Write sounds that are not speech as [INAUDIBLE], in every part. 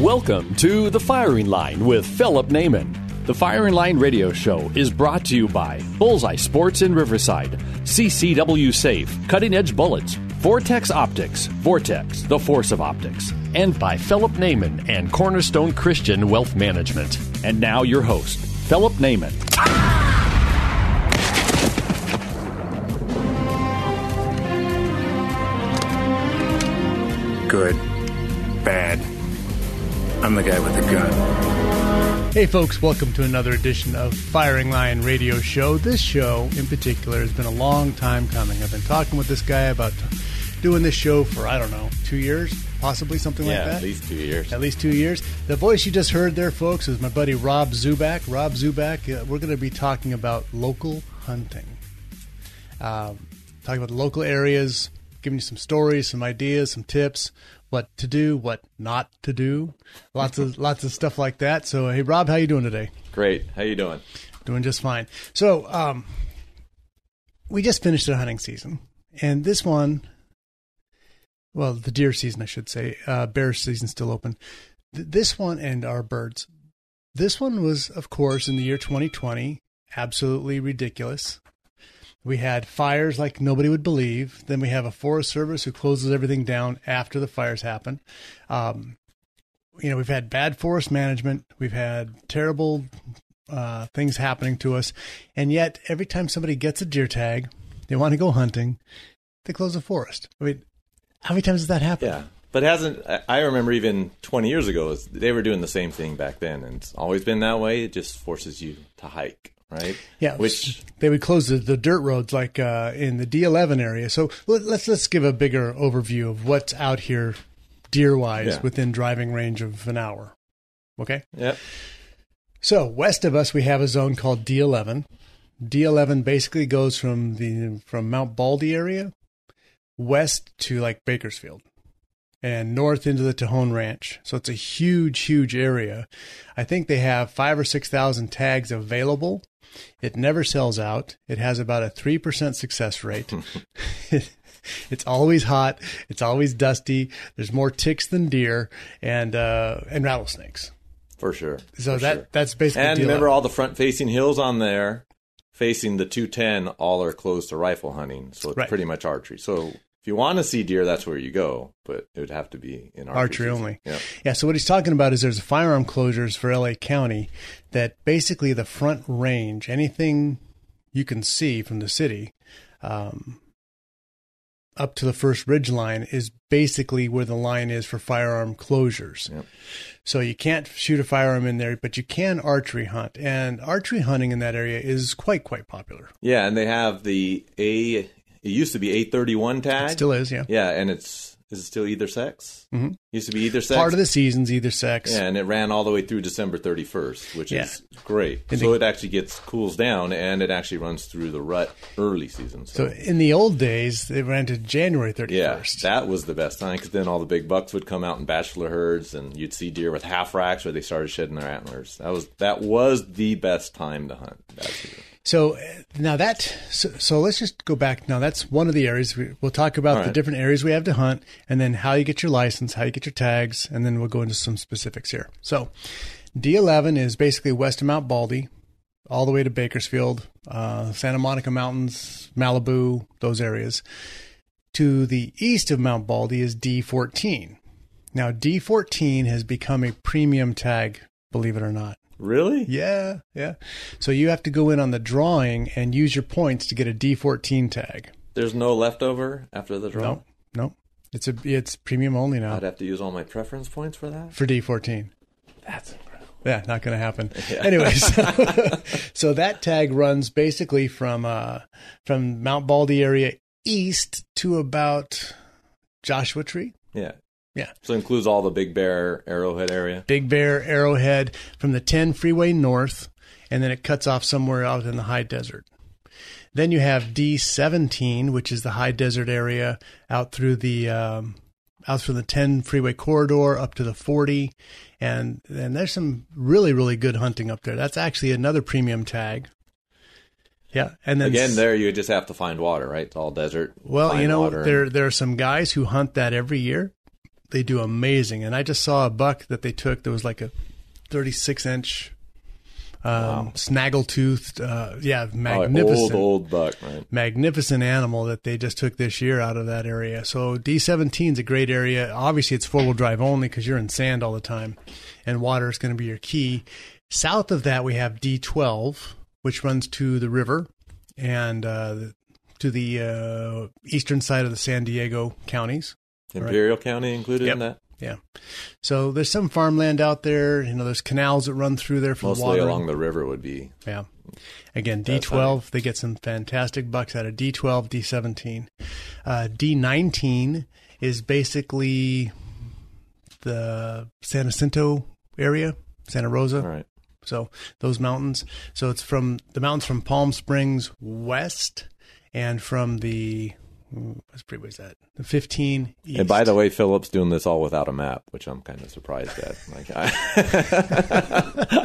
Welcome to The Firing Line with Philip Naiman. The Firing Line radio show is brought to you by Bullseye Sports in Riverside, CCW Safe, Cutting Edge Bullets, Vortex Optics, Vortex, the force of optics, and by Philip Naiman and Cornerstone Christian Wealth Management. And now your host, Philip Naiman. Good. Bad. I'm the guy with the gun. Hey, folks, welcome to another edition of Firing Line Radio Show. This show, in particular, has been a long time coming. I've been talking with this guy about doing this show for, I don't know, two years, possibly something yeah, like that. at least two years. At least two years. The voice you just heard there, folks, is my buddy Rob Zubak. Rob Zubak, uh, we're going to be talking about local hunting. Um, talking about the local areas, giving you some stories, some ideas, some tips, what to do, what not to do, lots of lots of stuff like that. So, hey, Rob, how you doing today? Great. How you doing? Doing just fine. So, um, we just finished the hunting season, and this one, well, the deer season, I should say, uh, bear season still open. Th- this one and our birds. This one was, of course, in the year 2020, absolutely ridiculous. We had fires like nobody would believe. Then we have a Forest Service who closes everything down after the fires happen. Um, you know, we've had bad forest management. We've had terrible uh, things happening to us. And yet, every time somebody gets a deer tag, they want to go hunting, they close the forest. I mean, how many times has that happened? Yeah. But hasn't I remember even 20 years ago they were doing the same thing back then and it's always been that way. It just forces you to hike, right? Yeah, Which they would close the, the dirt roads like uh, in the D11 area. So let, let's let's give a bigger overview of what's out here, deer wise, Yeah. within driving range of an hour. Okay, Yep. so west of us we have a zone called D11. D11 basically goes from the from Mount Baldy area west to like Bakersfield and north into the Tejon Ranch. So it's a huge, huge area. I think they have five or six thousand tags available. It never sells out. It has about a three percent success rate. [LAUGHS] [LAUGHS] it's always hot. It's always dusty. There's more ticks than deer, and uh, and rattlesnakes. For sure. So For that sure. that's basically. And remember all the front facing hills on there facing the 210 all are closed to rifle hunting. So it's Right. pretty much archery. So if you want to see deer that's where you go, but it would have to be in archery, archery only. Yeah. Yeah. So what he's talking about is there's firearm closures for LA County that basically the front range, anything you can see from the city, um, up to the first ridge line is basically where the line is for firearm closures. Yep. So you can't shoot a firearm in there, but you can archery hunt, and archery hunting in that area is quite quite popular. Yeah, and they have the A it used to be 831 tag. It still is, yeah. Yeah, and it's is it still either sex? Mm-hmm. Used to be either sex. Part of the season's either sex. Yeah, and it ran all the way through December 31st, which Yeah. is great. And so the- it actually gets cools down, and it actually runs through the rut early season. So So, in the old days, they ran to January 31st. yeah, that was the best time because then all the big bucks would come out in bachelor herds, and you'd see deer with half racks where they started shedding their antlers. That was that was the best time to hunt. That season. So uh, now that so, so let's just go back. Now that's one of the areas we, we'll talk about All the different areas we have to hunt, and then how you get your license, how you get your tags, and then we'll go into some specifics here. So D11 is basically west of Mount Baldy, all the way to Bakersfield, uh, Santa Monica Mountains, Malibu, those areas. To the east of Mount Baldy is D14. Now D14 has become a premium tag, believe it or not. Really? Yeah, yeah. So you have to go in on the drawing and use your points to get a D14 tag. There's no leftover after the draw. No, no. It's a it's premium only now I'd have to use all my preference points for that. for D14. That's incredible. Yeah, not going to happen. [LAUGHS] Anyways, [LAUGHS] [LAUGHS] so that tag runs basically from uh from Mount Baldy area east to about Joshua Tree. Yeah. Yeah. So it includes all the Big Bear, Arrowhead area. Big Bear, Arrowhead, from the 10 freeway north, and then it cuts off somewhere out in the high desert. Then you have D17, which is the high desert area out through the um, out through the 10 freeway corridor up to the 40, and and there's some really really good hunting up there. That's actually another premium tag. Yeah, and then Again, there you just have to find water, right? It's all desert. Well, you know, water there there are some guys who hunt that every year. They do amazing, and I just saw a buck that they took that was like a 36 inch um, snaggle toothed, uh, yeah, Oh, magnificent, old old buck, right? magnificent animal that they just took this year out of that area. So D17 is a great area. Obviously, it's four wheel drive only because you're in sand all the time, and water is going to be your key. South of that, we have D12, which runs to the river and uh, to the uh, eastern side of the San Diego counties. Imperial County included in that. Yeah. So there's some farmland out there. You know, there's canals that run through there for the Mostly water. along the river would be. Yeah. Again, D12, they get some fantastic bucks out of D12, D17. Uh, D19 is basically the San Jacinto area, Santa Rosa. All right. So those mountains. So it's from the mountains from Palm Springs west and from the, what pretty is that? The 15 east. And by the way, Philip's doing this all without a map, which I'm kind of surprised at. Like, I,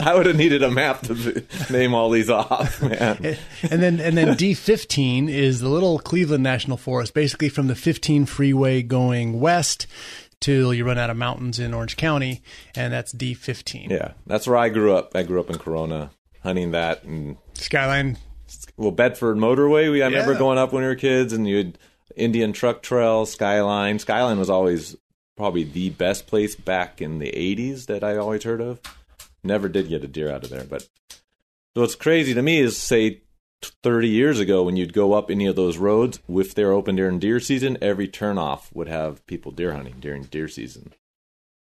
[LAUGHS] I would have needed a map to name all these off, [LAUGHS] man. and then and then D15 is the little Cleveland National Forest, basically from the 15 freeway going west till you run out of mountains in Orange County, and that's D15. Yeah, that's where I grew up. I grew up in Corona, hunting that, and Skyline. well, Bedford Motorway. We I remember going up when we were kids, and you had Indian Truck Trail, Skyline. Skyline was always probably the best place back in the '80s that I always heard of. Never did get a deer out of there, but what's crazy to me is say 30 years ago when you'd go up any of those roads if they're open during deer season every turnoff would have people deer hunting during deer season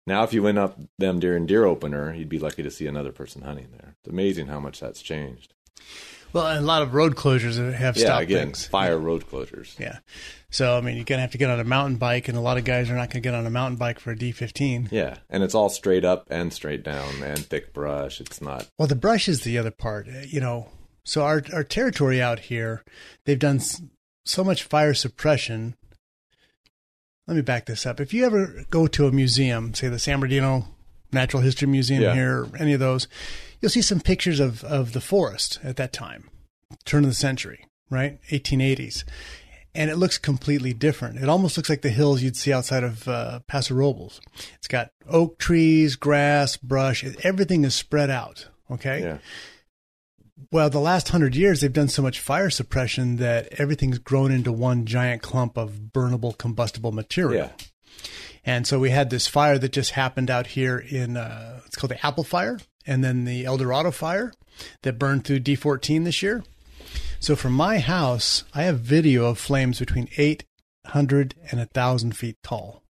now if you went up them during deer opener you'd be lucky to see another person hunting there it's amazing how much that's changed Well, and a lot of road closures have yeah stopped again things. fire road closures Yeah. So I mean, you're gonna have to get on a mountain bike, and a lot of guys are not gonna get on a mountain bike for a D15. yeah and it's all straight up and straight down and thick brush it's not Well, the brush is the other part. Uh, You know, so our our territory out here, they've done so much fire suppression. Let me back this up. If you ever go to a museum, say the San Bernardino Natural History Museum Yeah. here, or any of those, you'll see some pictures of of the forest at that time, turn of the century, right, 1880s. And it looks completely different. It almost looks like the hills you'd see outside of uh, Paso Robles. It's got oak trees, grass, brush. Everything is spread out. Okay. yeah Well, the last hundred years, they've done so much fire suppression that everything's grown into one giant clump of burnable, combustible material. yeah And so we had this fire that just happened out here in, uh, it's called the Apple Fire, and then the El Dorado Fire that burned through D14 this year. So from my house, I have video of flames between 800 and 1,000 feet tall.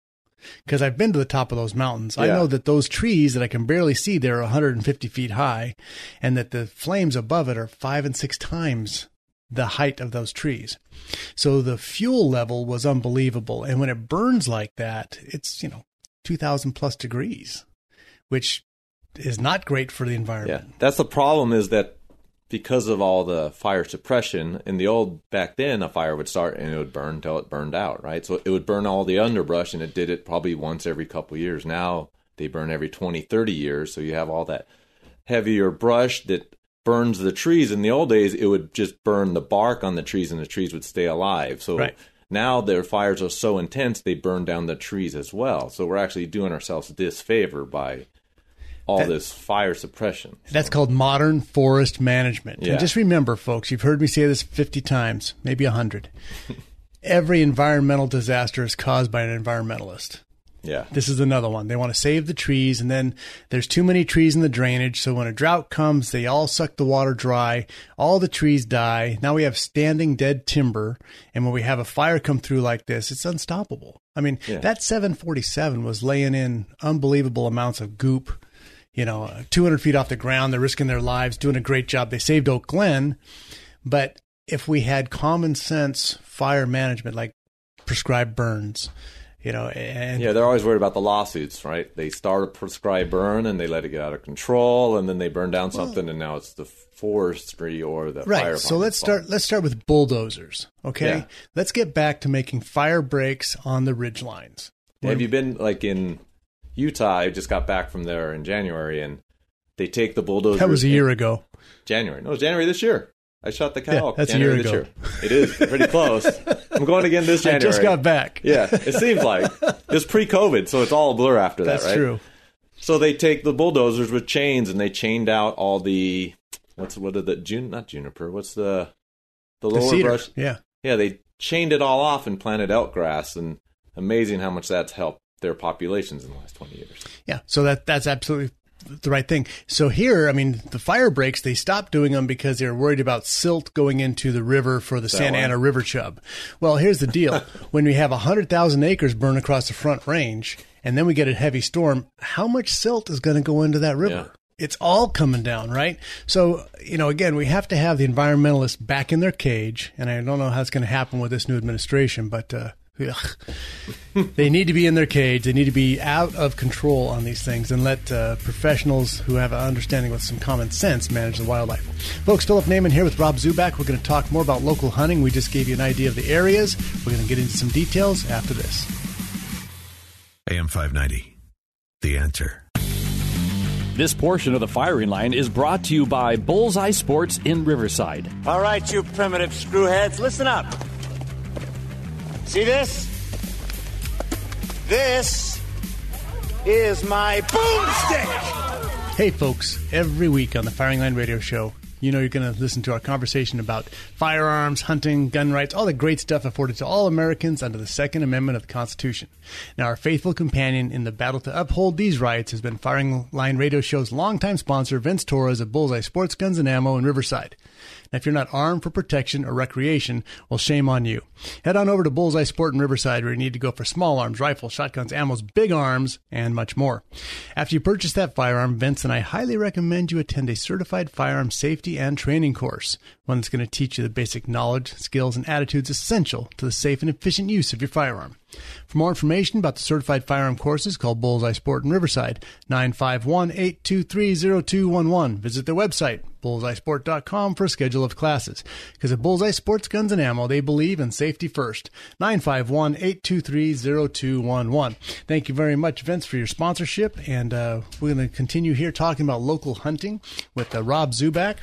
Because I've been to the top of those mountains. I know that those trees that I can barely see there are 150 feet high, and that the flames above it are five and six times the height of those trees. So the fuel level was unbelievable. And when it burns like that, it's, you know, 2000 plus degrees, which is not great for the environment. Yeah, that's the problem is that because of all the fire suppression in the old back then, a fire would start and it would burn until it burned out, right? So it would burn all the underbrush and it did it probably once every couple years. Now they burn every 20, 30 years. So you have all that heavier brush that burns the trees. In the old days, it would just burn the bark on the trees and the trees would stay alive. So Right. now their fires are so intense, they burn down the trees as well. So we're actually doing ourselves a disfavor by all That- this fire suppression. That's called modern forest management. Yeah. And just remember, folks, you've heard me say this 50 times, maybe 100. [LAUGHS] Every environmental disaster is caused by an environmentalist. Yeah. This is another one. They want to save the trees, and then there's too many trees in the drainage. So when a drought comes, they all suck the water dry. All the trees die. Now we have standing dead timber. And when we have a fire come through like this, it's unstoppable. I mean, Yeah. that 747 was laying in unbelievable amounts of goop. You know, uh, 200 feet off the ground. They're risking their lives, doing a great job. They saved Oak Glen. But if we had common sense fire management, like prescribed burns, You know, and Yeah, they're always worried about the lawsuits, right? They start a prescribed burn and they let it get out of control, and then they burn down something, and now it's the forestry or the fire. right. So let's fault. start. Let's start with bulldozers. Okay. Yeah. Let's get back to making fire breaks on the ridge lines. Have you been like in Utah? I just got back from there in January, and they take the bulldozers. That was a year ago. January. No, it was January this year. I shot the cow. Yeah, that's a year this ago. year. It is pretty close. [LAUGHS] I'm going again this I January. just got back. Yeah, it seems like [LAUGHS] it's pre-COVID, so it's all a blur after that, That's right? true. So they take the bulldozers with chains and they chained out all the what's what are the jun not juniper? What's the the The lower cedar. brush? Yeah. Yeah, they chained it all off and planted elk grass, and amazing how much that's helped their populations in the last twenty years. Yeah, so that that's absolutely the right thing. So here, I mean, the fire breaks they stopped doing them because they were worried about silt going into the river for the Santa? Ana River chub. Well, here's the deal: [LAUGHS] when we have hundred thousand acres burn across the Front Range, and then we get a heavy storm, how much silt is going to go into that river? Yeah. It's all coming down, right? So, you know, again, we have to have the environmentalists back in their cage, and I don't know how it's going to happen with this new administration, but uh. They need to be in their cage. They need to be out of control on these things and let uh, professionals who have an understanding with some common sense manage the wildlife. Folks, Philip Naiman here with Rob Zubak. We're going to talk more about local hunting. We just gave you an idea of the areas. We're going to get into some details after this. AM 590. The answer. This portion of the firing line is brought to you by Bullseye Sports in Riverside. All right, you primitive screwheads, listen up. See this? This is my boomstick. Hey, folks, every week on the Firing Line Radio Show, you know you're going to listen to our conversation about firearms, hunting, gun rights, all the great stuff afforded to all Americans under the Second Amendment of the Constitution. Now, our faithful companion in the battle to uphold these rights has been Firing Line Radio Show's longtime sponsor, Vince Torres of Bullseye Sports Guns and Ammo in Riverside. If you're not armed for protection or recreation, well, shame on you. Head on over to Bullseye Sport in Riverside where you need to go for small arms, rifles, shotguns, ammos, big arms, and much more. After you purchase that firearm, Vince and I highly recommend you attend a certified firearm safety and training course, one that's going to teach you the basic knowledge, skills, and attitudes essential to the safe and efficient use of your firearm. For more information about the certified firearm courses, call Bullseye Sport in Riverside, 951-823-0211. Visit their website, bullseyesport.com for a schedule of classes. Because at Bullseye Sports Guns and Ammo, they believe in safety first. 951-823-0211. Thank you very much, Vince, for your sponsorship. And uh, we're going to continue here talking about local hunting with uh, Rob Zubak.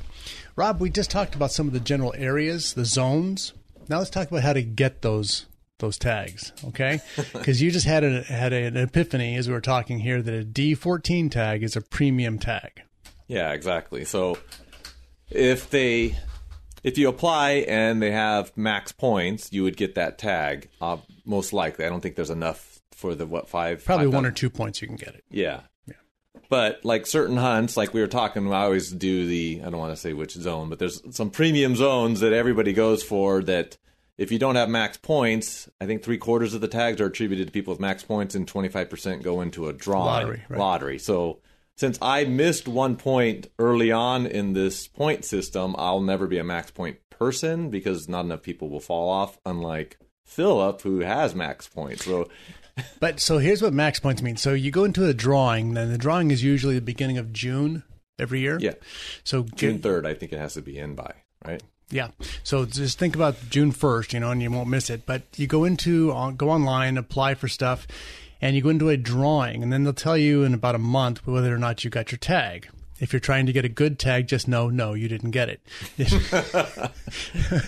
Rob, we just talked about some of the general areas, the zones. Now let's talk about how to get those those tags, okay? [LAUGHS] Because you just had a, had an epiphany as we were talking here that a D14 tag is a premium tag. Yeah, exactly. So if they if you apply and they have max points, you would get that tag. Uh, most likely, I don't think there's enough for the what five Probably five one or two points you can get it. Yeah. yeah. But like certain hunts, like we were talking, I always do the I don't want to say which zone, but there's some premium zones that everybody goes for that if you don't have max points, I think three quarters of the tags are attributed to people with max points and twenty five percent go into a drawing Lottery, right. lottery. So since I missed one point early on in this point system, I'll never be a max point person because not enough people will fall off, unlike Philip, who has max points. So [LAUGHS] But so here's what max points mean. So you go into a drawing, then the drawing is usually the beginning of June every year. yeah, So June third, I think it has to be in by right. Yeah. So just think about June 1st, you know, and you won't miss it. But you go into, go online, apply for stuff, and you go into a drawing, and then they'll tell you in about a month whether or not you got your tag. If you're trying to get a good tag, just know, no, you didn't get it. [LAUGHS] [LAUGHS]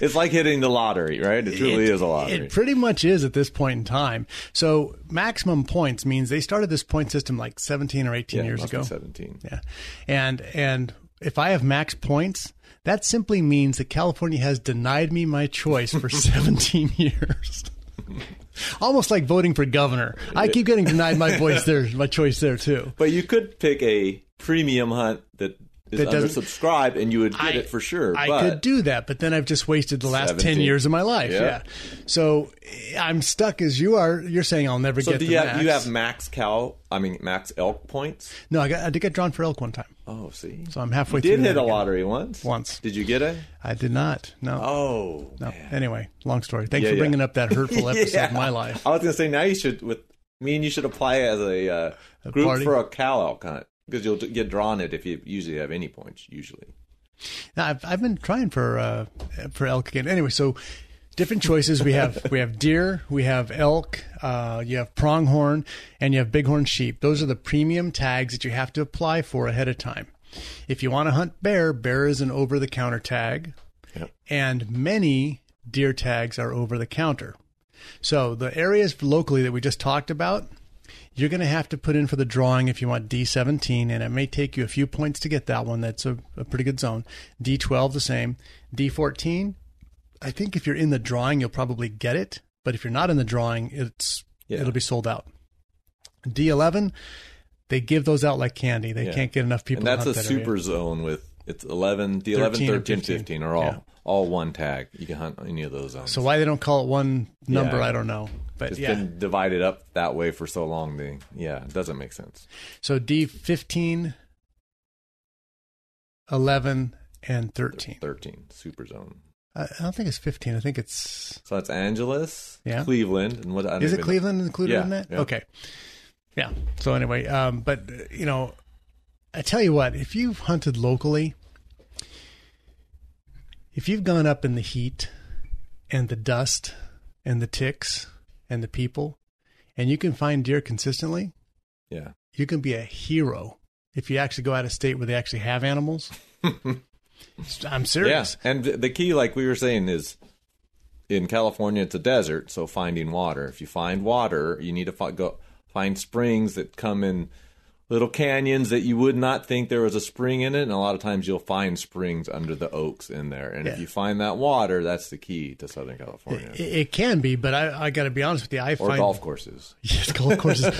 It's like hitting the lottery, right? It truly is a lottery. It pretty much is at this point in time. So maximum points means they started this point system like 17 or 18 yeah, years ago. seventeen. Yeah. And and if I have max points, that simply means that California has denied me my choice for [LAUGHS] 17 years. Almost like voting for governor. I keep getting denied my voice there, my choice there too. But you could pick a premium hunt that is That doesn't- undersubscribed, and you would get I- it for sure. I could do that, but then I've just wasted the last 10 years of my life. Yeah. Yeah. So I'm stuck as you are. You're saying I'll never So get do the you have max. you have max cow? I mean max elk points? No, I, got, I did get drawn for elk one time. Oh, see. So I'm halfway through. You did hit a again. lottery once. Once. Did you get it? I did not. No. Oh, no. man. Anyway, long story. Thanks Yeah, for yeah. bringing up that [LAUGHS] hurtful episode of my life. I was gonna say now you should with me and you should apply as a, uh, group party? for a cow elk hunt because you'll get drawn it if you usually have any points. Usually, Now, I've, I've been trying for uh, for elk again. Anyway, so different choices. We have we have deer, we have elk, uh, you have pronghorn, and you have bighorn sheep. Those are the premium tags that you have to apply for ahead of time. If you want to hunt bear, bear is an over the counter tag, Yep. and many deer tags are over the counter. So the areas locally that we just talked about, you're going to have to put in for the drawing if you want D17, and it may take you a few points to get that one. That's a, a pretty good zone. D12 the same. D14, I think if you're in the drawing, you'll probably get it, but if you're not in the drawing, it's Yeah. it'll be sold out. D11, they give those out like candy. They Yeah. can't get enough people. and that's a that area. super zone with it's 11, the 11, 13 13, 15. 15 are all Yeah. all one tag. You can hunt any of those zones. So why they don't call it one number. I don't know. But it's yeah, been divided up that way for so long. They yeah, it doesn't make sense. so D15, 11, and 13. 13 super zone. I don't think it's 15. I think it's So that's Angeles, Yeah. Cleveland, and what Is it even- Cleveland included Yeah, in that? yeah. Okay. Yeah. So anyway, um, but you know, I tell you what, if you've hunted locally, if you've gone up in the heat and the dust and the ticks and the people, and you can find deer consistently, Yeah, you can be a hero if you actually go out of state where they actually have animals. [LAUGHS] I'm serious. Yeah, and the key, like we were saying, is in California it's a desert, so finding water. If you find water, you need to go find springs that come in little canyons that you would not think there was a spring in it, and a lot of times you'll find springs under the oaks in there. And if you find that water, that's the key to Southern California. It, it can be, but I, I got to be honest with you. I or find golf courses. [LAUGHS] Yes, golf courses.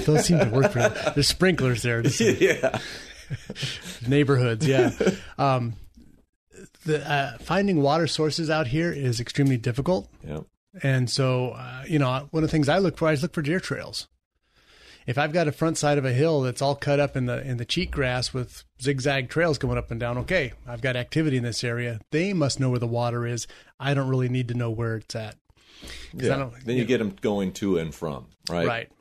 [LAUGHS] Those seem to work for you. There's sprinklers there. Yeah, [LAUGHS] neighborhoods, yeah. Um, the uh, finding water sources out here is extremely difficult, yeah. and so uh, you know one of the things I look for I look for deer trails. If I've got a front side of a hill that's all cut up in the in the cheat grass with zigzag trails going up and down, okay, I've got activity in this area. They must know where the water is. I don't really need to know where it's at. yeah. don't- Then you get them going to and from, right? Right.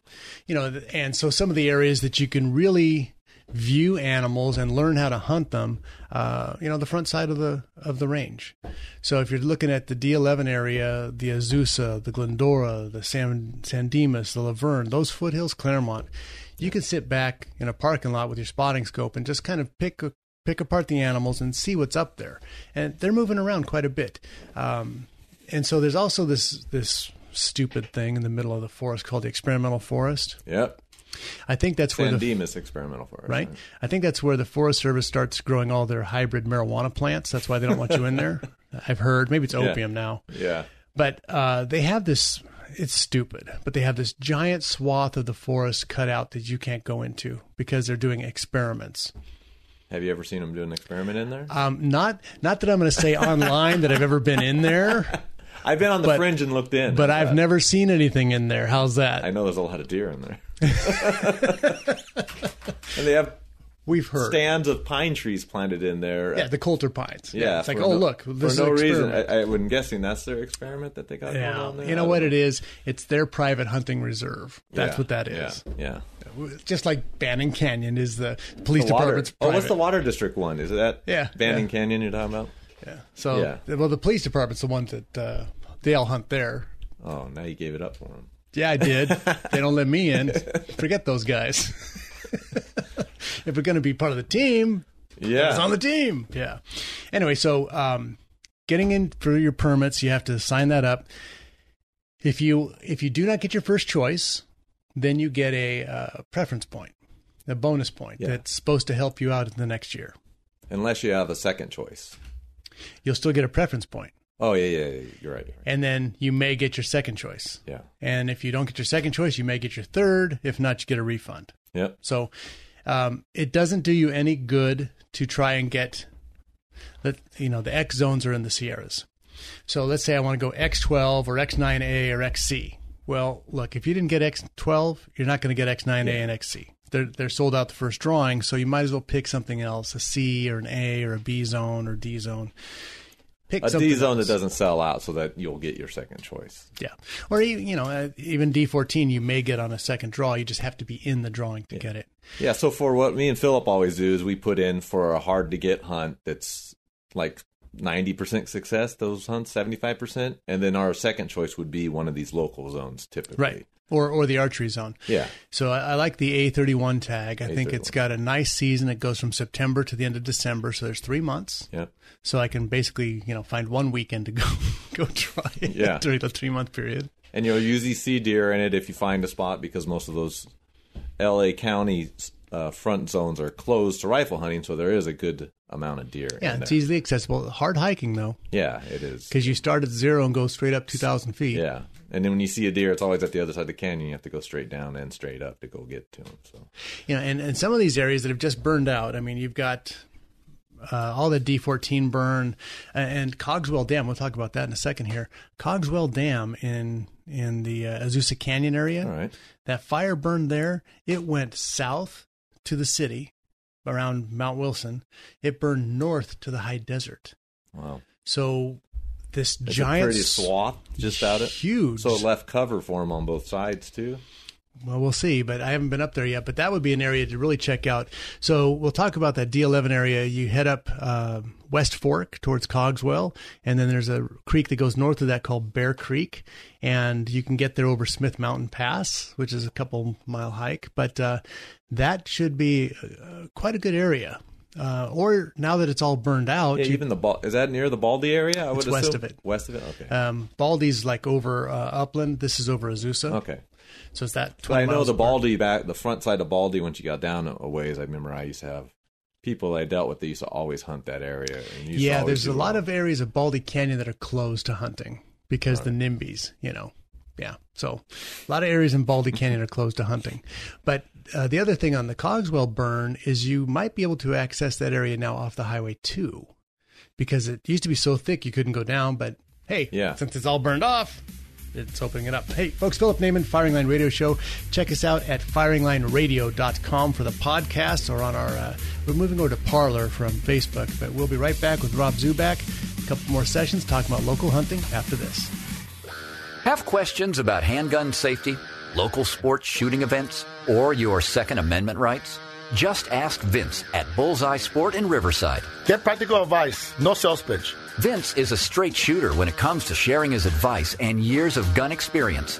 You know, and so some of the areas that you can really view animals and learn how to hunt them, uh, you know, the front side of the of the range. So if you're looking at the D11 area, the Azusa, the Glendora, the San San Dimas, the La Verne, those foothills, Claremont, you can sit back in a parking lot with your spotting scope and just kind of pick pick apart the animals and see what's up there. And they're moving around quite a bit. Um, and so there's also this this stupid thing in the middle of the forest called the experimental forest. Yep. I think that's where San the Dimas experimental forest. right. I think that's where the Forest Service starts growing all their hybrid marijuana plants. That's why they don't want you in there. [LAUGHS] I've heard. Maybe it's opium now, Yeah. but uh, they have this. It's stupid, but they have this giant swath of the forest cut out that you can't go into because they're doing experiments. Have you ever seen them do an experiment in there? Um, not not that I'm going to say online that I've ever been in there, [LAUGHS] I've been on the but- fringe and looked in. but I've that. never seen anything in there. How's that? I know there's a lot of deer in there. And they have We've heard. stands of pine trees planted in there. Yeah, the Coulter pines. Yeah, it's like, for oh look, this for no reason. I, I would guessing that's their experiment that they got going on there. you know what it is? It's their private hunting reserve. That's Yeah, what that is. yeah. Yeah. Just like Banning Canyon is the police The department's oh, what's the Water District one? Is that Yeah, Banning yeah. Canyon you're talking about? Yeah. So, Yeah. well, the police department's the ones that uh, they all hunt there. Oh, now you gave it up for them. Yeah, I did. [LAUGHS] they don't let me in. Forget those guys. [LAUGHS] if we're going to be part of the team, Yeah. it's on the team. Yeah. Anyway, so um, getting in for your permits, you have to sign that up. If you if you do not get your first choice, then you get a uh, preference point, a bonus point Yeah. that's supposed to help you out in the next year. Unless you have a second choice. You'll still get a preference point, Oh yeah, yeah, yeah. You're right. You're right. and then you may get your second choice. Yeah. And if you don't get your second choice, you may get your third. If not, you get a refund. Yep. So um, it doesn't do you any good to try and get that you know the X zones are in the Sierras. So let's say I want to go X12 or X9A or XC. Well, look, if you didn't get X12, you're not going to get X9A and XC. They're they're sold out the first drawing, so you might as well pick something else, a C or an A or a B zone or D zone. Pick A D zone else. that doesn't sell out, so that you'll get your second choice. Yeah, or e- you know, uh, even D14 you may get on a second draw. You just have to be in the drawing to get it. Yeah, so for what me and Philip always do is we put in for a hard to get hunt that's like 90% success, those hunts, 75%. And then our second choice would be one of these local zones typically. Right. Or or the archery zone. Yeah. So I, I like the A31 tag. I think it's A31. got a nice season. It goes from September to the end of December, so there's three months. Yeah. So I can basically, you know, find one weekend to go [LAUGHS] go try it Yeah. [LAUGHS] during the three month period. And you'll usually see deer in it if you find a spot because most of those LA County uh, front zones are closed to rifle hunting, so there is a good amount of deer. Yeah, it's easily accessible. Hard hiking though, Yeah, it is. because you start at zero and go straight up two thousand feet. Yeah. And then when you see a deer, it's always at the other side of the canyon. You have to go straight down and straight up to go get to them. So know, and, and some of these areas that have just burned out. I mean, you've got uh, all the D14 burn and Cogswell Dam. We'll talk about that in a second here. Cogswell Dam in in the uh, Azusa Canyon area. right. That fire burned there. It went south to the city around Mount Wilson. It burned north to the high desert. Wow. So this It's giant pretty swath just out it. huge. So it left cover for them on both sides too. Well, we'll see, but I haven't been up there yet. But that would be an area to really check out. So we'll talk about that D11 area. You head up uh, West Fork towards Cogswell, and then there's a creek that goes north of that called Bear Creek, and you can get there over Smith Mountain Pass, which is a couple mile hike. But uh, that should be uh, quite a good area. Uh, or now that it's all burned out, Yeah, you- even the Bal- is that near the Baldy area? I would It's west assume? of it. West of it. Okay. um, Baldy's like over uh, Upland. This is over Azusa. okay. So it's that. But 20 I know the. Baldy back, the front side of Baldy. Once you got down a ways, I remember I used to have people I dealt with. They used to always hunt that area. And used Yeah, there's a lot well. of areas of Baldy Canyon that are closed to hunting because the NIMBYs, you know. Yeah. So a lot of areas in Baldy Canyon are closed to hunting. But uh, the other thing on the Cogswell burn is you might be able to access that area now off the Highway 2 because it used to be so thick you couldn't go down. But hey, Yeah. since it's all burned off, it's opening it up. Hey, folks, Philip Naiman, Firing Line Radio Show. Check us out at firinglineradio.com for the podcast or on our, uh, we're moving over to Parler from Facebook, but we'll be right back with Rob Zubak. A couple more sessions talking about local hunting after this. Have questions about handgun safety, local sports shooting events, or your Second Amendment rights? Just ask Vince at Bullseye Sport in Riverside. Get practical advice, no sales pitch. Vince is a straight shooter when it comes to sharing his advice and years of gun experience.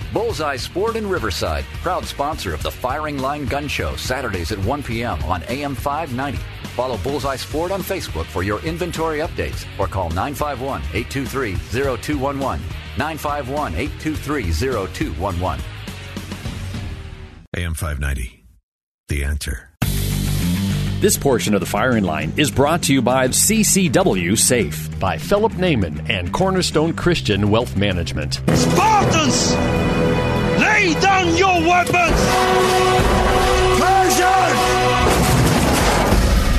Bullseye Sport in Riverside, proud sponsor of the Firing Line Gun Show, Saturdays at 1 p.m. on AM 590. Follow Bullseye Sport on Facebook for your inventory updates or call 951 823 0211. 951 823 0211. AM 590. The answer. This portion of the firing line is brought to you by CCW Safe by Philip Naiman and Cornerstone Christian Wealth Management. Spartans! Lay down your weapons! Persians!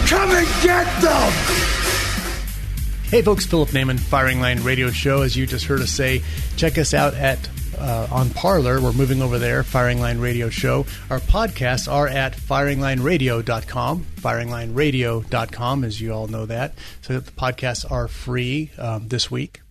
Come and get them! Hey, folks, Philip Naiman, Firing Line Radio Show. As you just heard us say, check us out at uh, on Parler. We're moving over there, Firing Line Radio Show. Our podcasts are at firinglineradio.com, firinglineradio.com, as you all know that. So the podcasts are free um, this week.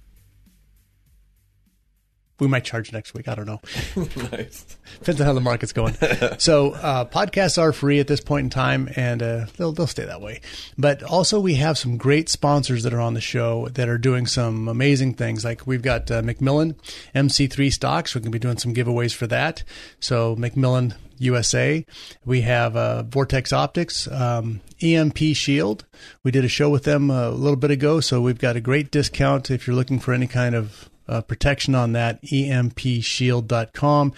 We might charge next week. I don't know. [LAUGHS] nice. Depends on how the market's going. [LAUGHS] so uh, podcasts are free at this point in time, and uh, they'll they'll stay that way. But also, we have some great sponsors that are on the show that are doing some amazing things. Like we've got uh, McMillan MC3 stocks. We're going to be doing some giveaways for that. So McMillan USA. We have uh, Vortex Optics, um, EMP Shield. We did a show with them a little bit ago, so we've got a great discount if you're looking for any kind of uh, protection on that, empshield.com.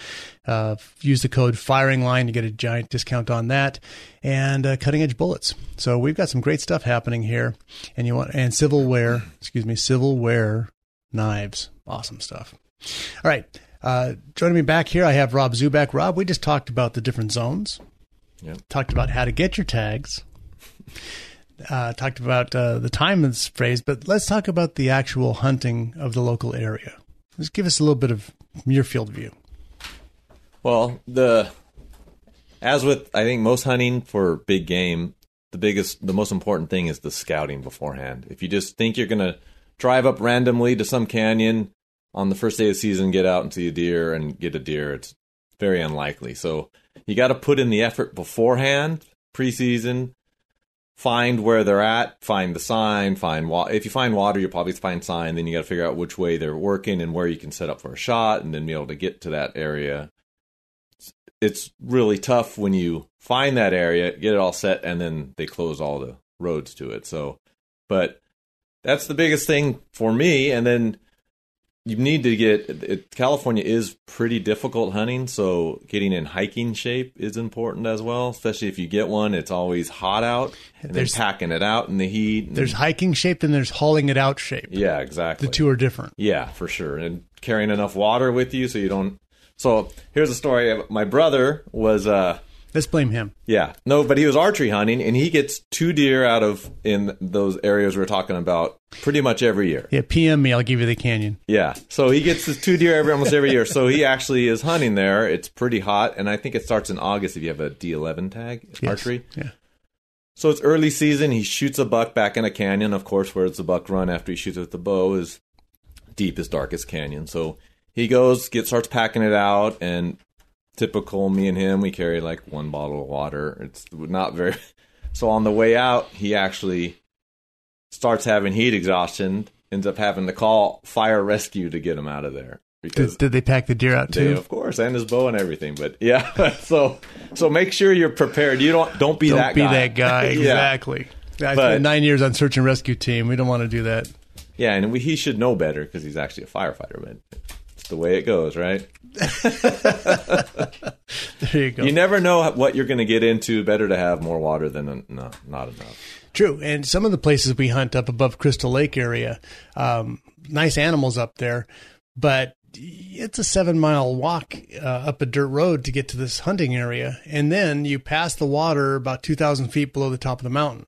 Uh, use the code firing line to get a giant discount on that and uh, cutting edge bullets. So we've got some great stuff happening here and you want, and Civilware, excuse me, Civilware knives. Awesome stuff. All right. Uh, joining me back here, I have Rob Zubak. Rob, we just talked about the different zones. Yep. Talked about how to get your tags. Uh, talked about uh, the time of that's phrased, but let's talk about the actual hunting of the local area. Just give us a little bit of your field view. Well, the as with I think most hunting for big game, the biggest, the most important thing is the scouting beforehand. If you just think you're gonna drive up randomly to some canyon on the first day of the season, get out and see a deer and get a deer, it's very unlikely. So you got to put in the effort beforehand, preseason, find where they're at, find the sign, find if you find water, you'll probably find sign. Then you got to figure out which way they're working and where you can set up for a shot, and then be able to get to that area. It's really tough when you find that area, get it all set, and then they close all the roads to it. So, but that's the biggest thing for me. And then you need to get it, California is pretty difficult hunting, so getting in hiking shape is important as well. Especially if you get one, it's always hot out, and There's- then packing it out in the heat. and- There's hiking shape and there's hauling it out shape. yeah, exactly. The two are different. Yeah, for sure. And carrying enough water with you so you don't. So here's a story. My brother was uh Let's blame him. yeah. No, but he was archery hunting and he gets two deer out of in those areas we're talking about pretty much every year. Yeah, PM me. I'll give you the canyon. Yeah. So he gets his two deer every almost every year. So he actually is hunting there. It's pretty hot and I think it starts in August if you have a D11 tag Yes. archery. Yeah. So it's early season. He shoots a buck back in a canyon. Of course, where does the buck run after he shoots with the bow is deepest, darkest canyon. So he goes, gets starts packing it out, and typical me and him, we carry like one bottle of water. It's not very. [LAUGHS] So on the way out, he actually starts having heat exhaustion. Ends up having to call fire rescue to get him out of there because Did, did they pack the deer out they, too? of course, and his bow and everything. But yeah, [LAUGHS] so so make sure you're prepared. You don't don't be Don't that be guy. that guy. [LAUGHS] Yeah. Exactly. I spent nine years on search and rescue team. We don't want to do that. Yeah, and we, he should know better because he's actually a firefighter. But the way it goes, right? [LAUGHS] There you go. You never know what you're going to get into. Better to have more water than no, not enough. True. And some of the places we hunt up above Crystal Lake area, um, nice animals up there, but it's a seven mile walk uh, up a dirt road to get to this hunting area. And then you pass the water about 2,000 feet below the top of the mountain.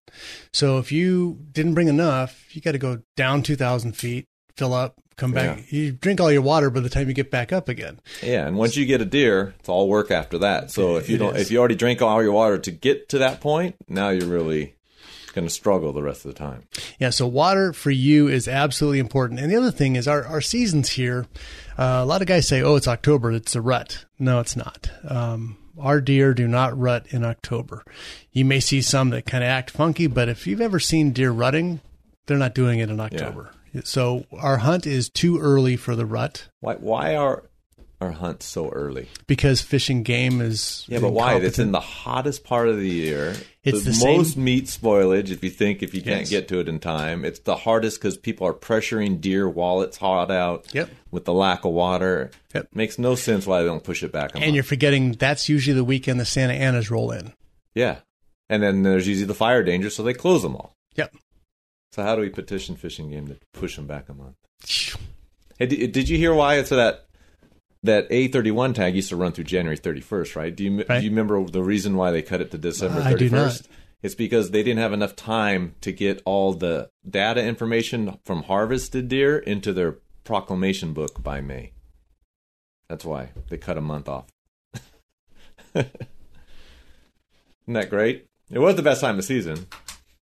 So if you didn't bring enough, you got to go down 2,000 feet, fill up, come back. You drink all your water by the time you get back up again. Yeah, and once you get a deer, it's all work after that. So if you don't, is. if you already drink all your water to get to that point, now you're really going to struggle the rest of the time. Yeah, so water for you is absolutely important. And the other thing is our, our seasons here. Uh, a lot of guys say, "Oh, it's October; it's a rut." No, it's not. Um, our deer do not rut in October. You may see some that kind of act funky, but if you've ever seen deer rutting, they're not doing it in October. So our hunt is too early for the rut Why? Why are our hunts so early? because fishing game is Yeah, but why? It's in the hottest part of the year. It's the, the same- most meat spoilage. If you think if you can't get to it in time, it's the hardest because people are pressuring deer while it's hot out. Yep. With the lack of water, Yep. makes no sense why they don't push it back. And month. you're forgetting that's usually the weekend the Santa Anas roll in. yeah, and then there's usually the fire danger, so they close them all. Yep. So how do we petition fishing game to push them back a month? Hey, did, did you hear why it's that that A thirty one tag used to run through January thirty first? Right? Do you Right. do you remember the reason why they cut it to December thirty first? It's because they didn't have enough time to get all the data information from harvested deer into their proclamation book by May. That's why they cut a month off. [LAUGHS] Isn't that great? It was the best time of season,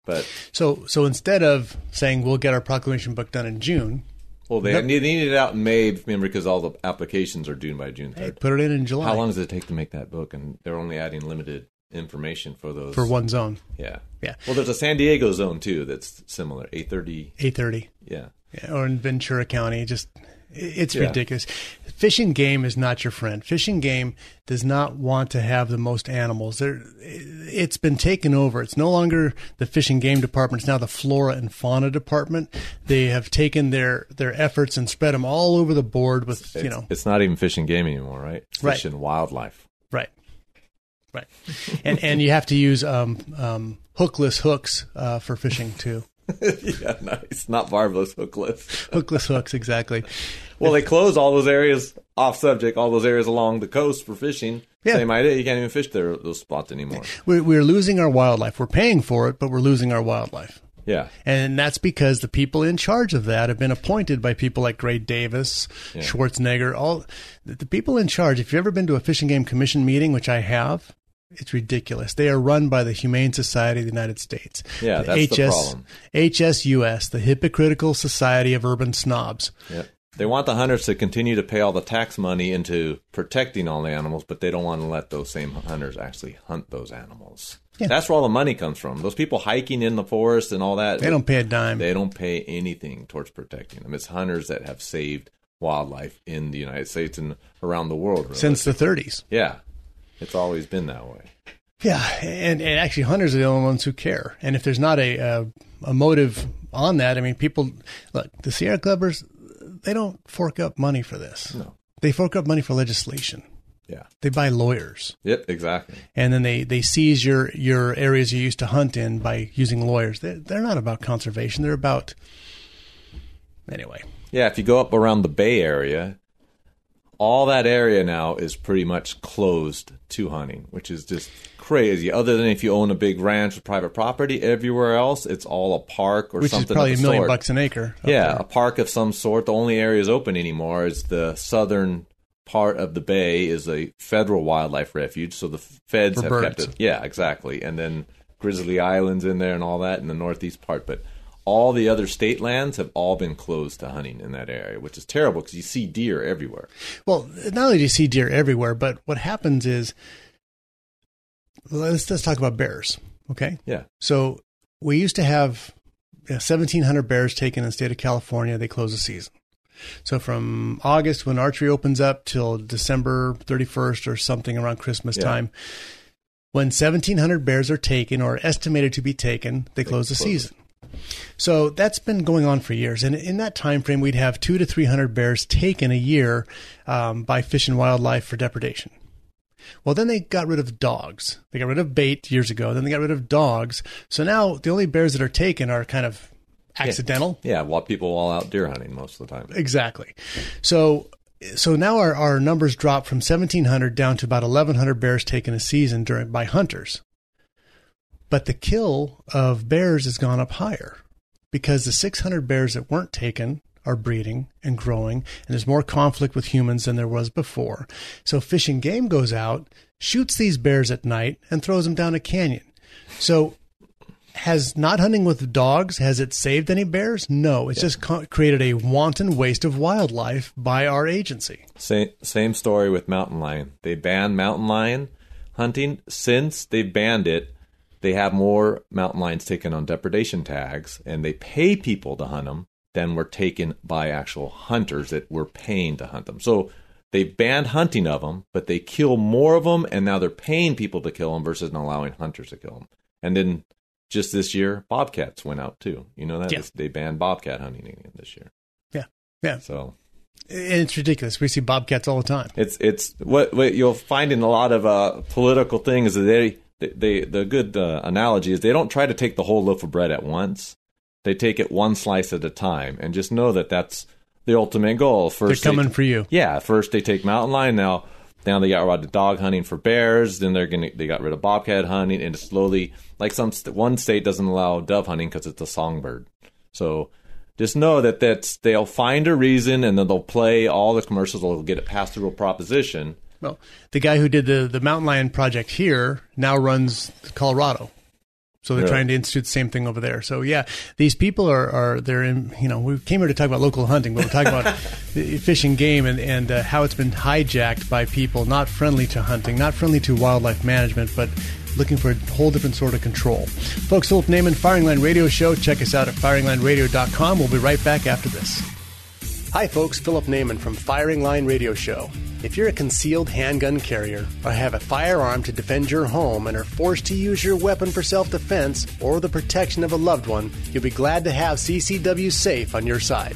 but So so instead of saying we'll get our proclamation book done in June, Well, they need, they need it out in May, remember, because all the applications are due by June 3rd. Put it in in July. How long does it take to make that book? And they're only adding limited information for those. for one zone? Yeah. Yeah. Well, there's a San Diego zone, too, that's similar. 830. Eight thirty. Yeah. Yeah, or in Ventura County. Just it's Yeah. ridiculous. Fishing game is not your friend. Fishing game does not want to have the most animals. There, it's been taken over. It's no longer the fishing game department. It's now the flora and fauna department. They have taken their their efforts and spread them all over the board with you know it's not even fishing game anymore, right? It's Right. fish and wildlife. right, right, and and you have to use um, um, hookless hooks uh, for fishing too. [LAUGHS] yeah, nice. Not barbless, hookless. [LAUGHS] Hookless hooks, exactly. Well, they close all those areas off subject, all those areas along the coast for fishing. Yeah. Same idea. You can't even fish there those spots anymore. We're, we're losing our wildlife. We're paying for it, but we're losing our wildlife. Yeah. And that's because the people in charge of that have been appointed by people like Gray Davis, Yeah. Schwarzenegger, all the, the people in charge. If you've ever been to a fishing game commission meeting, which I have, it's ridiculous. They are run by the Humane Society of the United States. Yeah, that's the problem. HSUS, the Hypocritical Society of Urban Snobs. Yeah. They want the hunters to continue to pay all the tax money into protecting all the animals, but they don't want to let those same hunters actually hunt those animals. Yeah. That's where all the money comes from. Those people hiking in the forest and all that. They don't pay a dime. They don't pay anything towards protecting them. It's hunters that have saved wildlife in the United States and around the world. Really. Since the 30s. yeah, it's always been that way. Yeah, and, and actually, hunters are the only ones who care. And if there's not a, a a motive on that, I mean, people look the Sierra Clubbers, they don't fork up money for this. No. They fork up money for legislation. Yeah. They buy lawyers, Yep. Exactly. and then they they seize your your areas you used to hunt in by using lawyers. They're, they're not about conservation. They're about anyway. Yeah, if you go up around the Bay Area, all that area now is pretty much closed to hunting, which is just crazy. Other than if you own a big ranch or private property, everywhere else it's all a park or Which is something. probably of a million sort. bucks an acre. Yeah, there. a park of some sort. The only areas open anymore is the southern part of the bay is a federal wildlife refuge, so the feds For have kept it. Yeah, exactly. And then Grizzly Islands in there and all that in the northeast part, but all the other state lands have all been closed to hunting in that area, which is terrible because you see deer everywhere. Well, not only do you see deer everywhere, but what happens is let's let's talk about bears. Okay. Yeah. So we used to have uh, 1,700 bears taken in the state of California. They close the season. So from August when archery opens up till December 31st or something around Christmas Yeah. time, when 1,700 bears are taken or estimated to be taken, they, close the close. season. So that's been going on for years, and in that time frame, we'd have two to three hundred bears taken a year um, by Fish and Wildlife for depredation. Well, then they got rid of dogs. They got rid of bait years ago. Then they got rid of dogs. So now the only bears that are taken are kind of accidental. Yeah, while people all out deer hunting most of the time. Exactly. So so now our, our numbers drop from 1700 down to about 1100 bears taken a season during by hunters. But the kill of bears has gone up higher because the 600 bears that weren't taken are breeding and growing and there's more conflict with humans than there was before. So Fish and Game goes out, shoots these bears at night and throws them down a canyon. So has not hunting with dogs has it saved any bears no it's just co- created a wanton waste of wildlife by our agency Same same story with mountain lion. They banned mountain lion hunting. Since they banned it, they have more mountain lions taken on depredation tags, and they pay people to hunt them than were taken by actual hunters that were paying to hunt them. So they banned hunting of them, but they kill more of them, and now they're paying people to kill them versus allowing hunters to kill them. And then just this year, bobcats went out too. You know that Yeah. they banned bobcat hunting again this year. yeah yeah So And it's ridiculous we see bobcats all the time It's it's what what you'll find in a lot of uh, political things is that they they the good uh, analogy is they don't try to take the whole loaf of bread at once. They take it one slice at a time, and just know that that's the ultimate goal. First, they're coming they, for you yeah. First, they take mountain lion. Now, now they got rid of dog hunting for bears. Then they're gonna they got rid of bobcat hunting, and slowly, like some one state doesn't allow dove hunting because it's a songbird. So just know that that's they'll find a reason, and then they'll play all the commercials. They'll get it passed through a proposition. Well the guy who did the the mountain lion project here now runs colorado So they're Really? trying to institute the same thing over there. So yeah, these people are, are they're in, you know, we came here to talk about local hunting, but we're talking about [LAUGHS] the Fish and Game and, and uh, how it's been hijacked by people not friendly to hunting, not friendly to wildlife management, but looking for a whole different sort of control. Folks, Philip Naiman, Firing Line Radio Show. Check us out at firinglineradio.com. We'll be right back after this. Hi, folks. Philip Naiman from Firing Line Radio Show. If you're a concealed handgun carrier or have a firearm to defend your home and are forced to use your weapon for self defense or the protection of a loved one, you'll be glad to have CCW Safe on your side.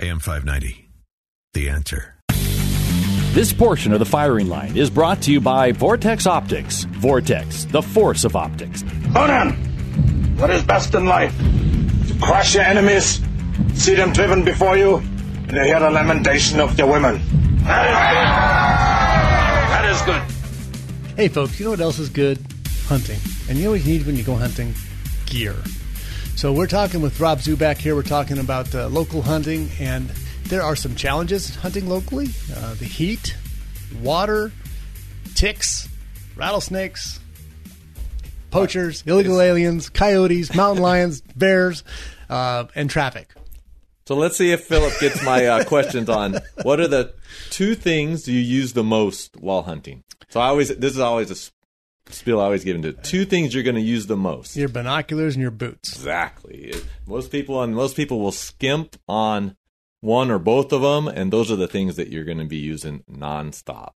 AM 590. The answer. This portion of the firing line is brought to you by Vortex Optics. Vortex, the force of optics. Conan, what is best in life? To crush your enemies, see them driven before you, and to hear the lamentation of your women. That is good. That is good. Hey, folks, you know what else is good? Hunting. And you know what you need when you go hunting? Gear. So we're talking with Rob Zubak here. We're talking about uh, local hunting, and there are some challenges hunting locally. Uh, the heat, water, ticks, rattlesnakes, poachers, illegal aliens, coyotes, mountain [LAUGHS] lions, bears, uh, and traffic. So let's see if Philip gets my uh, [LAUGHS] questions on what are the two things you use the most while hunting. So I always this is always a spiel I always give into two things you're going to use the most. Your binoculars and your boots. Exactly. Most people and most people will skimp on one or both of them, and those are the things that you're going to be using nonstop.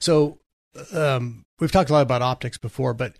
So um, we've talked a lot about optics before, but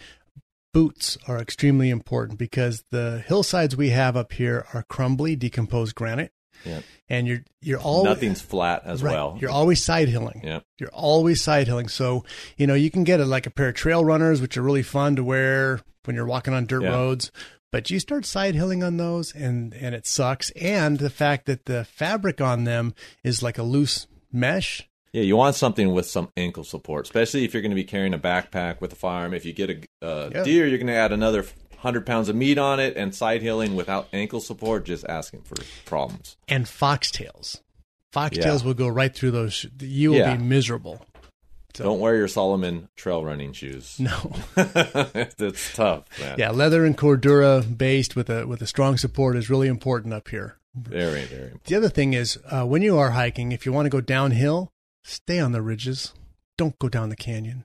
boots are extremely important because the hillsides we have up here are crumbly, decomposed granite, Yeah. and you're you're always Nothing's flat as right, well. You're always side hilling. Yeah. You're always side hilling. So you know you can get a, like a pair of trail runners, which are really fun to wear when you're walking on dirt Yeah. roads. But you start side hilling on those, and and it sucks. And the fact that the fabric on them is like a loose mesh. Yeah, you want something with some ankle support, especially if you're going to be carrying a backpack with a firearm. If you get a uh, Yeah. deer, you're going to add another hundred pounds of meat on it, and side hilling without ankle support, just asking for problems. and foxtails. Foxtails Yeah. will go right through those. You will Yeah. be miserable. So- Don't wear your Salomon trail running shoes. No. [LAUGHS] it's tough, man. Yeah, leather and cordura based with a with a strong support is really important up here. Very, very important. The other thing is uh, when you are hiking, if you want to go downhill, stay on the ridges. Don't go down the canyon.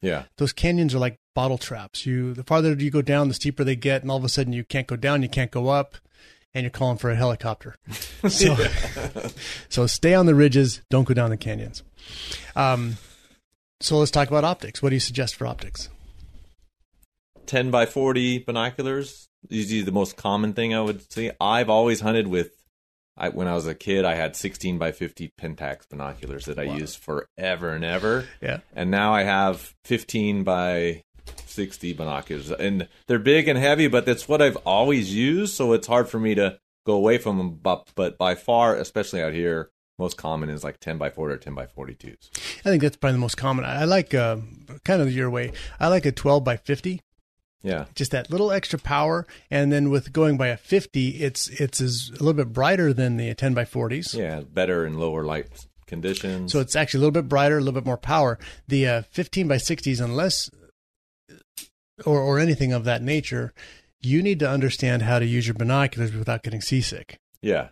Yeah. Those canyons are like bottle traps. You the farther you go down, the steeper they get, and all of a sudden you can't go down, you can't go up, and you're calling for a helicopter. [LAUGHS] So, so stay on the ridges. Don't go down the canyons. Um, so let's talk about optics. What do you suggest for optics? 10 by 40 binoculars usually the most common thing i would see i've always hunted with I, when i was a kid i had 16 by 50 pentax binoculars that i used forever and ever Yeah. and now i have 15 by 60 binoculars and they're big and heavy but that's what i've always used so it's hard for me to go away from them but, but by far especially out here most common is like 10 by 40 or 10 by 42s I think that's probably the most common. I I like uh, kind of your way. I like a 12 by 50. Yeah just that little extra power and then with going by a 50 it's it's is a little bit brighter than the 10 by 40s yeah better in lower light conditions so it's actually a little bit brighter a little bit more power the uh, 15 by 60s unless or or anything of that nature you need to understand how to use your binoculars without getting seasick yeah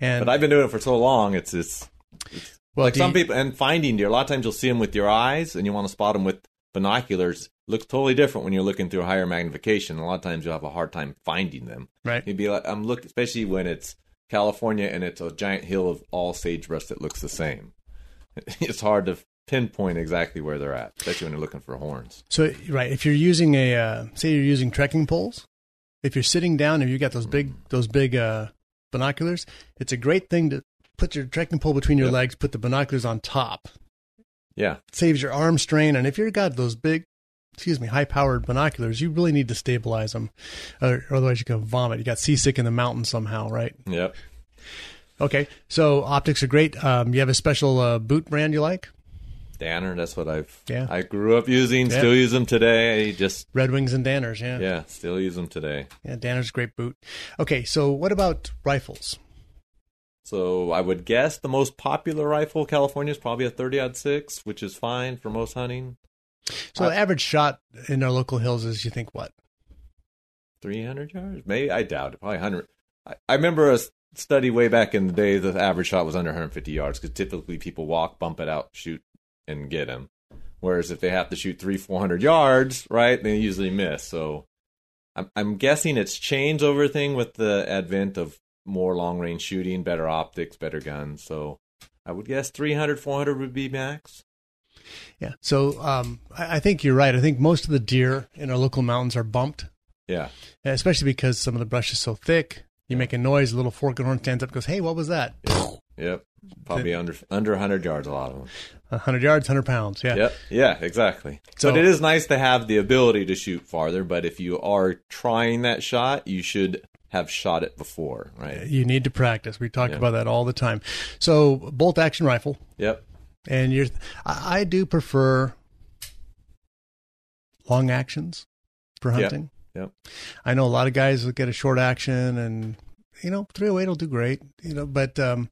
and but I've been doing it for so long. It's it's, it's Well, like some you- people and finding deer. A lot of times you'll see them with your eyes, and you want to spot them with binoculars. Looks totally different when you're looking through a higher magnification. A lot of times you'll have a hard time finding them. right You'd be like, I'm looking, especially when it's California and it's a giant hill of all sagebrush that looks the same. [LAUGHS] It's hard to pinpoint exactly where they're at, especially when you're looking for horns. So right, if you're using a uh, say you're using trekking poles, if you're sitting down and you've got those big those big uh, binoculars, it's a great thing to put your trekking pole between your Yep. legs, put the binoculars on top. Yeah, It saves your arm strain, and if you've got those big, excuse me, high powered binoculars, you really need to stabilize them, or otherwise you can vomit. You got seasick in the mountains somehow, right? yep. Okay, so optics are great. Um, you have a special uh, boot brand you like? Danner, that's what I've. Yeah. I grew up using, Yeah. still use them today. Just Red Wings and Danners, yeah. yeah, still use them today. Yeah, Danner's a great boot. Okay, so what about rifles? So I would guess the most popular rifle California is probably a 30 six, which is fine for most hunting. So I- the average shot in our local hills is, you think, what? 300 yards? Maybe I doubt it. Probably 100. I, I remember a study way back in the day. The average shot was under 150 yards because typically people walk, bump it out, shoot, and get him. Whereas if they have to shoot three, 400 yards, right, they usually miss. So I'm, I'm guessing it's changed over thing with the advent of more long range shooting, better optics, better guns. So I would guess 300, 400 would be max. Yeah. So um, I, I think you're right. I think most of the deer in our local mountains are bumped, Yeah. especially because some of the brush is so thick. You make a noise, a little fork and horn stands up, goes, "Hey, what was that?" Yep. Probably under under 100 yards, a lot of them. hundred yards, hundred pounds. Yeah. Yep. Yeah, exactly. So- but it is nice to have the ability to shoot farther. But if you are trying that shot, you should have shot it before, right? You need to practice. We talk Yeah. about that all the time. So bolt action rifle, Yep. And you're. I, I do prefer long actions for hunting. Yep. I know a lot of guys will get a short action and you know, 308 will do great, you know, but um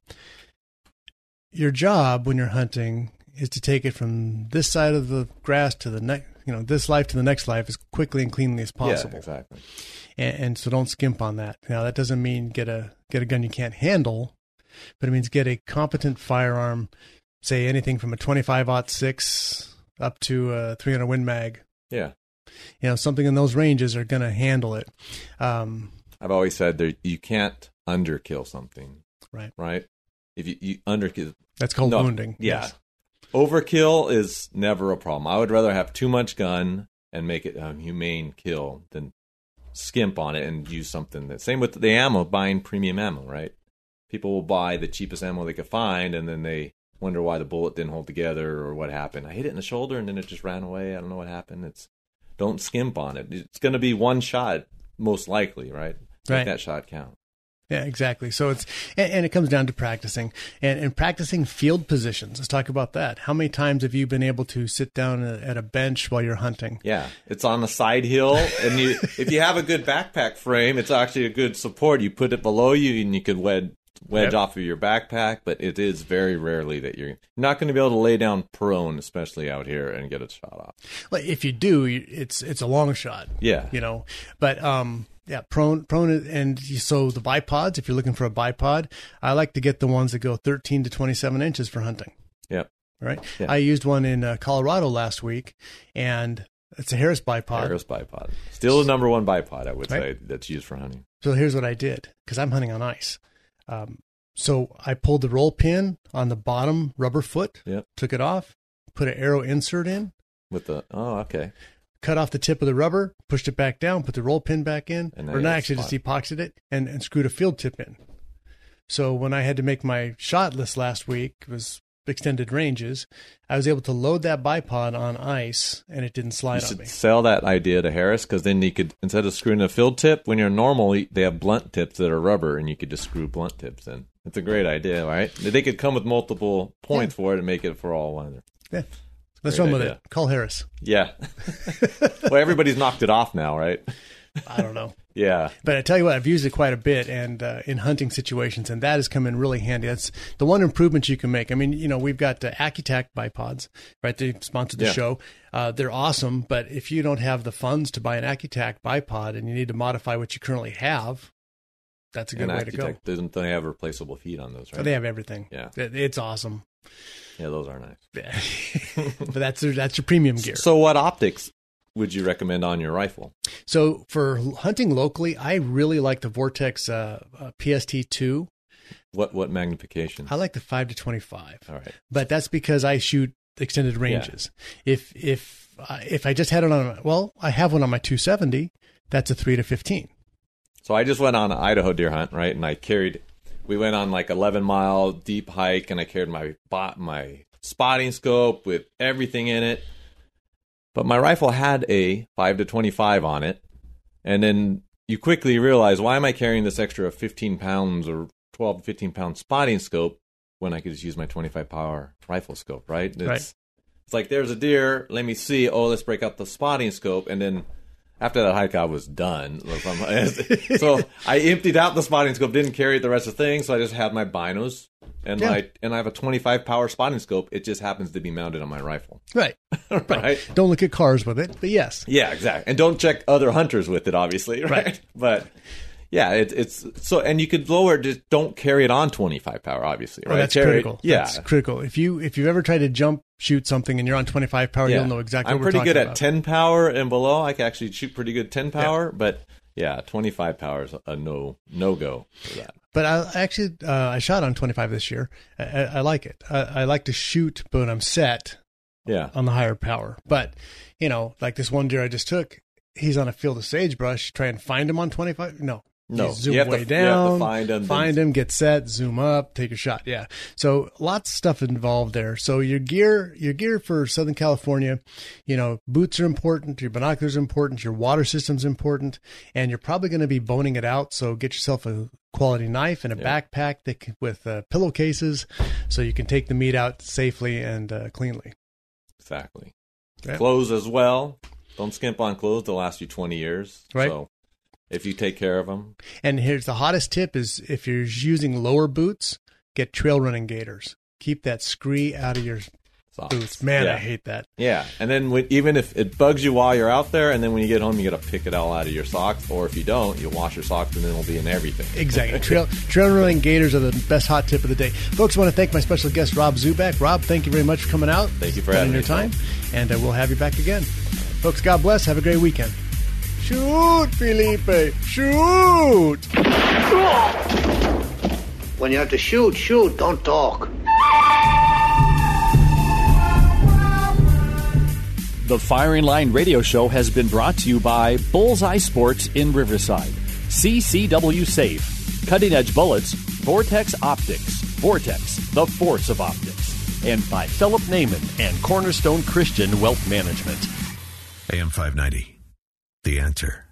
your job when you're hunting is to take it from this side of the grass to the next, you know, this life to the next life as quickly and cleanly as possible. Yeah, exactly. And, and so don't skimp on that. Now that doesn't mean get a get a gun you can't handle, but it means get a competent firearm, say anything from a 25 six up to a 300 Win Mag. Yeah. You know, something in those ranges are going to handle it. Um, I've always said there you can't underkill something, right. right? If you, you underkill, That's called No, wounding. Yeah. Yes. Overkill is never a problem. I would rather have too much gun and make it a humane kill than skimp on it and use something that. Same with the ammo, buying premium ammo, right? People will buy the cheapest ammo they could find and then they wonder why the bullet didn't hold together or what happened. I hit it in the shoulder and then it just ran away. I don't know what happened. It's don't skimp on it. It's going to be one shot most likely, right? Make Right. that shot count. Yeah, exactly. So it's and, and it comes down to practicing and, and practicing field positions. Let's talk about that. How many times have you been able to sit down at a bench while you're hunting? Yeah, it's on a side hill, and you [LAUGHS] if you have a good backpack frame, it's actually a good support. You put it below you, and you could wedge wedge Yep. off of your backpack. But it is very rarely that you're not going to be able to lay down prone, especially out here, and get a shot off. Well, if you do, it's it's a long shot. Yeah. you know. But um, yeah, prone prone and so the bipods. If you're looking for a bipod, I like to get the ones that go 13 to 27 inches for hunting. Yep. Right. Yeah. I used one in uh, Colorado last week, and it's a Harris bipod. Harris bipod, still the number one bipod, I would Right. say that's used for hunting. So here's what I did because I'm hunting on ice. Um, so I pulled the roll pin on the bottom rubber foot, Yep. took it off, put an arrow insert in, With the oh, okay, cut off the tip of the rubber, pushed it back down, put the roll pin back in, or not actually just epoxied it and, and screwed a field tip in. So when I had to make my shot list last week, it was extended ranges. I was able to load that bipod on ice and it didn't you slide on me. sell that idea to Harris because then you could instead of screwing a field tip when you're normal, they have blunt tips that are rubber, and you could just screw blunt tips in. It's a great idea, right? They could come with multiple points for it and make it for all weather. Yeah. Let's run with it. Call Harris. Yeah. [LAUGHS] well, everybody's knocked it off now, right? I don't know. Yeah. But I tell you what, I've used it quite a bit, and uh, in hunting situations, and that has come in really handy. That's the one improvement you can make. I mean, you know, we've got uh, Accutac bipods, right? They sponsored the Yeah. show. Uh, they're awesome, but if you don't have the funds to buy an Accutac bipod and you need to modify what you currently have, that's a good and way to go. Doesn't they have replaceable feet on those, right? They have everything. Yeah. It's awesome. Yeah, those are nice. Yeah. [LAUGHS] [LAUGHS] but that's that's your premium gear. So, what optics would you recommend on your rifle? So for hunting locally, I really like the Vortex uh, uh, PST2. What what magnification? I like the five to twenty-five. All right. but that's because I shoot extended ranges. If if uh, if I just had it on, well, I have one on my 270. That's a three to 15. So I just went on an Idaho deer hunt, right? And I carried. We went on like 11 mile deep hike, and I carried my bot my spotting scope with everything in it. But my rifle had a five to 25 on it, and then you quickly realize why am I carrying this extra 15 pounds or 12 to 15 pound spotting scope when I could just use my 25 power rifle scope, right? It's, Right. It's like there's a deer. Let me see. Oh, let's break out the spotting scope, and then after that hike, I was done. [LAUGHS] so I emptied out the spotting scope, didn't carry the rest of the thing, so I just had my binos and Yeah. my and I have a 25 power spotting scope. It just happens to be mounted on my rifle, [LAUGHS] Right. [LAUGHS] right? Don't look at cars with it, but yes. Yeah, exactly. And don't check other hunters with it, obviously, right? Right. But yeah, it, it's so, and you could lower. Just don't carry it on 25 power, obviously, Oh, right? that's Carry critical. yeah, That's critical. If you if you've ever tried to jump shoot something and you're on 25 power, yeah. you'll know exactly what I'm pretty good at about. 10 power and below. I can actually shoot pretty good 10 power, but yeah, 25 power is a no no go for that. But I actually uh, I shot on 25 this year. I, I, I like it. I, I like to shoot, but when I'm set Yeah, on the higher power. But you know, like this one deer I just took, he's on a field of sagebrush. Try and find him on 25. No, No, You zoom you have to- way to down, find him, find him, get set, zoom up, take a shot. Yeah. So lots of stuff involved there. So your gear, your gear for Southern California, you know, boots are important, your binoculars are important, your water system's important, and you're probably going to be boning it out. So get yourself a quality knife and a backpack that can, with uh, pillowcases, so you can take the meat out safely and uh, cleanly. exactly. Yeah. Clothes as well. Don't skimp on clothes. They'll last you 20 years. Right. So if you take care of them, And here's the hottest tip: is if you're using lower boots, get trail running gaiters. Keep that scree out of your socks. boots. Man, I hate that. Yeah, and then when, even if it bugs you while you're out there, and then when you get home, you got to pick it all out of your socks. Or if you don't, you'll wash your socks, and then it'll be in everything. Exactly. [LAUGHS] Trail trail running gaiters are the best hot tip of the day. Folks, I want to thank my special guest Rob Zubak. Rob, thank you very much for coming out. Thank you for having your me, time, and uh, we'll have you back again. Folks, God bless. Have a great weekend. Shoot, Felipe. Shoot. When you have to shoot, shoot, don't talk. The Firing Line Radio Show has been brought to you by Bullseye Sports in Riverside, CCW Safe, Cutting Edge Bullets, Vortex Optics, Vortex, the force of optics, and by Philip Naiman and Cornerstone Christian Wealth Management. AM 590. The answer.